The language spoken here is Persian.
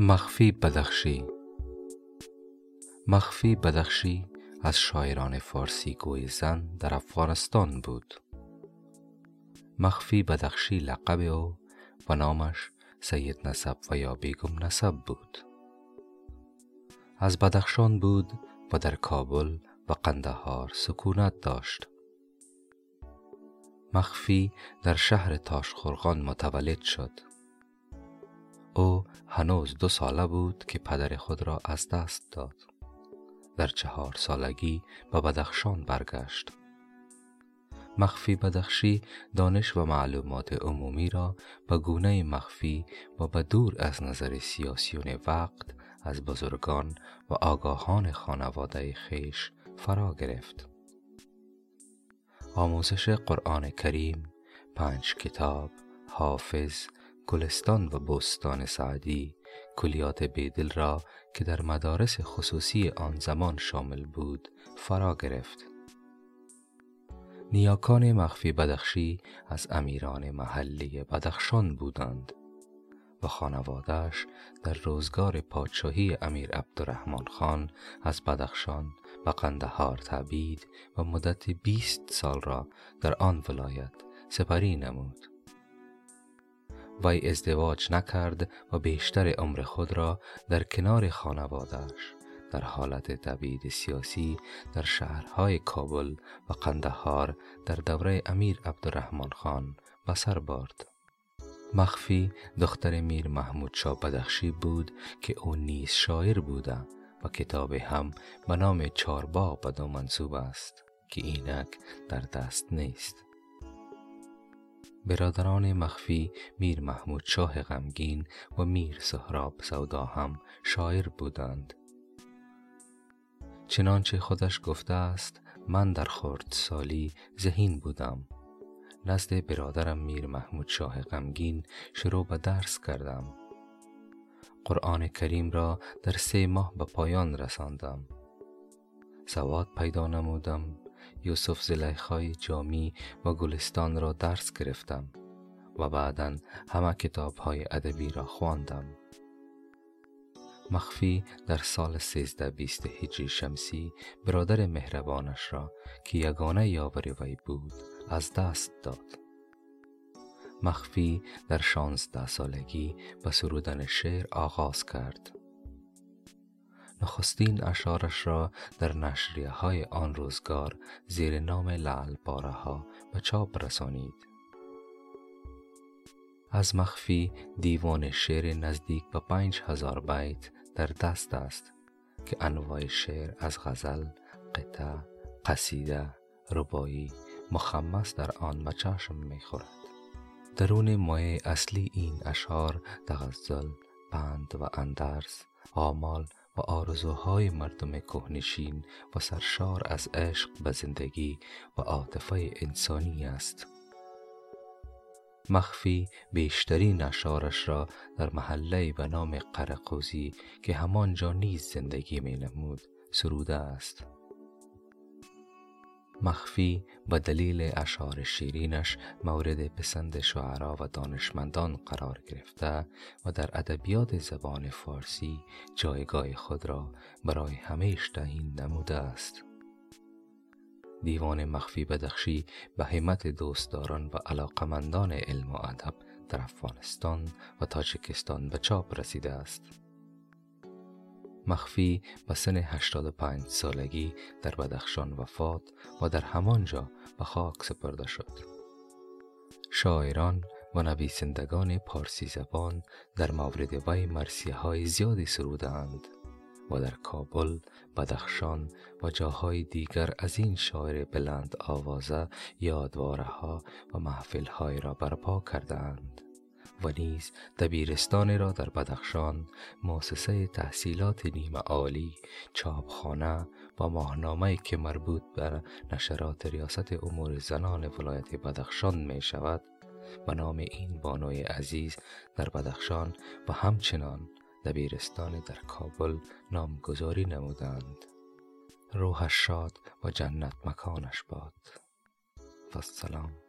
مخفی بدخشی. مخفی بدخشی از شاعران فارسی گوی زن در افغانستان بود. مخفی بدخشی لقب او و نامش سید نسب و یا بیگم نسب بود. از بدخشان بود و در کابل و قندهار سکونت داشت. مخفی در شهر تاشخرغان متولد شد. او هنوز دو ساله بود که پدر خود را از دست داد. در چهار سالگی به بدخشان برگشت. مخفی بدخشی دانش و معلومات عمومی را به گونه مخفی و به دور از نظر سیاسیون وقت از بزرگان و آگاهان خانواده خیش فرا گرفت. آموزش قرآن کریم پنج کتاب حافظ گلستان و بستان سعدی کلیات بیدل را که در مدارس خصوصی آن زمان شامل بود فرا گرفت. نیاکان مخفی بدخشی از امیران محلی بدخشان بودند و خانوادهش در روزگار پادشاهی امیر عبدالرحمن خان از بدخشان و قندهار تبید و مدت بیست سال را در آن ولایت سپری نمود. وی ازدواج نکرد و بیشتر عمر خود را در کنار خانوادهش در حالت تبعید سیاسی در شهرهای کابل و قندهار در دوره امیر عبدالرحمن خان بسر برد. مخفی دختر میر محمود شاه بدخشی بود که او نیز شاعر بوده و کتاب هم به نام چاربا به منصوب است که اینک در دست نیست. برادران مخفی میر محمود شاه غمگین و میر سهراب سودا هم شاعر بودند. چنانچه خودش گفته است من در خورد سالی ذهین بودم. نزد برادرم میر محمود شاه غمگین شروع به درس کردم. قرآن کریم را در سه ماه به پایان رساندم. سواد پیدا نمودم. یوسف زلیخای جامی و گلستان را درس گرفتم و بعدا همه کتاب های ادبی را خواندم. مخفی در سال سیزده بیست هجری شمسی برادر مهربانش را که یگانه یاور وی بود از دست داد. مخفی در شانزده سالگی به سرودن شعر آغاز کرد. نخستین اشارش را در نشریه های آن روزگار زیر نام لعل باره ها به چاپ رسانید. از مخفی دیوان شعر نزدیک به پنج هزار بیت در دست است که انواع شعر از غزل، قطع، قصیده، ربایی، مخمس در آن چشم می خورد. درون مایه اصلی این اشعار تغزل، بند و اندرز، آمال و آرزوهای مردم کهنشین و سرشار از عشق به زندگی و عاطفه انسانی است. مخفی بیشترین اشعارش را در محله به نام قرقوزی که همانجا نیز زندگی می نمود سروده است. مخفی به دلیل اشعار شیرینش مورد پسند شعرا و دانشمندان قرار گرفته و در ادبیات زبان فارسی جایگاه خود را برای همیش تعیین نموده است. دیوان مخفی بدخشی به همت دوستداران و علاقمندان علم و ادب در افغانستان و تاجیکستان به چاپ رسیده است. مخفی به سن 85 سالگی در بدخشان وفات و در همانجا به خاک سپرده شد. شاعران و نویسندگان پارسی زبان در مورد وی مرسیه های زیادی سرودند و در کابل، بدخشان و جاهای دیگر از این شاعر بلند آوازه یادواره ها و محفل های را برپا کردند. و نیز دبیرستانی را در بدخشان مؤسسه تحصیلات نیمه عالی چاپخانه و ماهنامه که مربوط بر نشرات ریاست امور زنان ولایت بدخشان می شود به نام این بانوی عزیز در بدخشان و همچنان دبیرستان در کابل نامگذاری نمودند. روحش شاد و جنت مکانش باد. و سلام.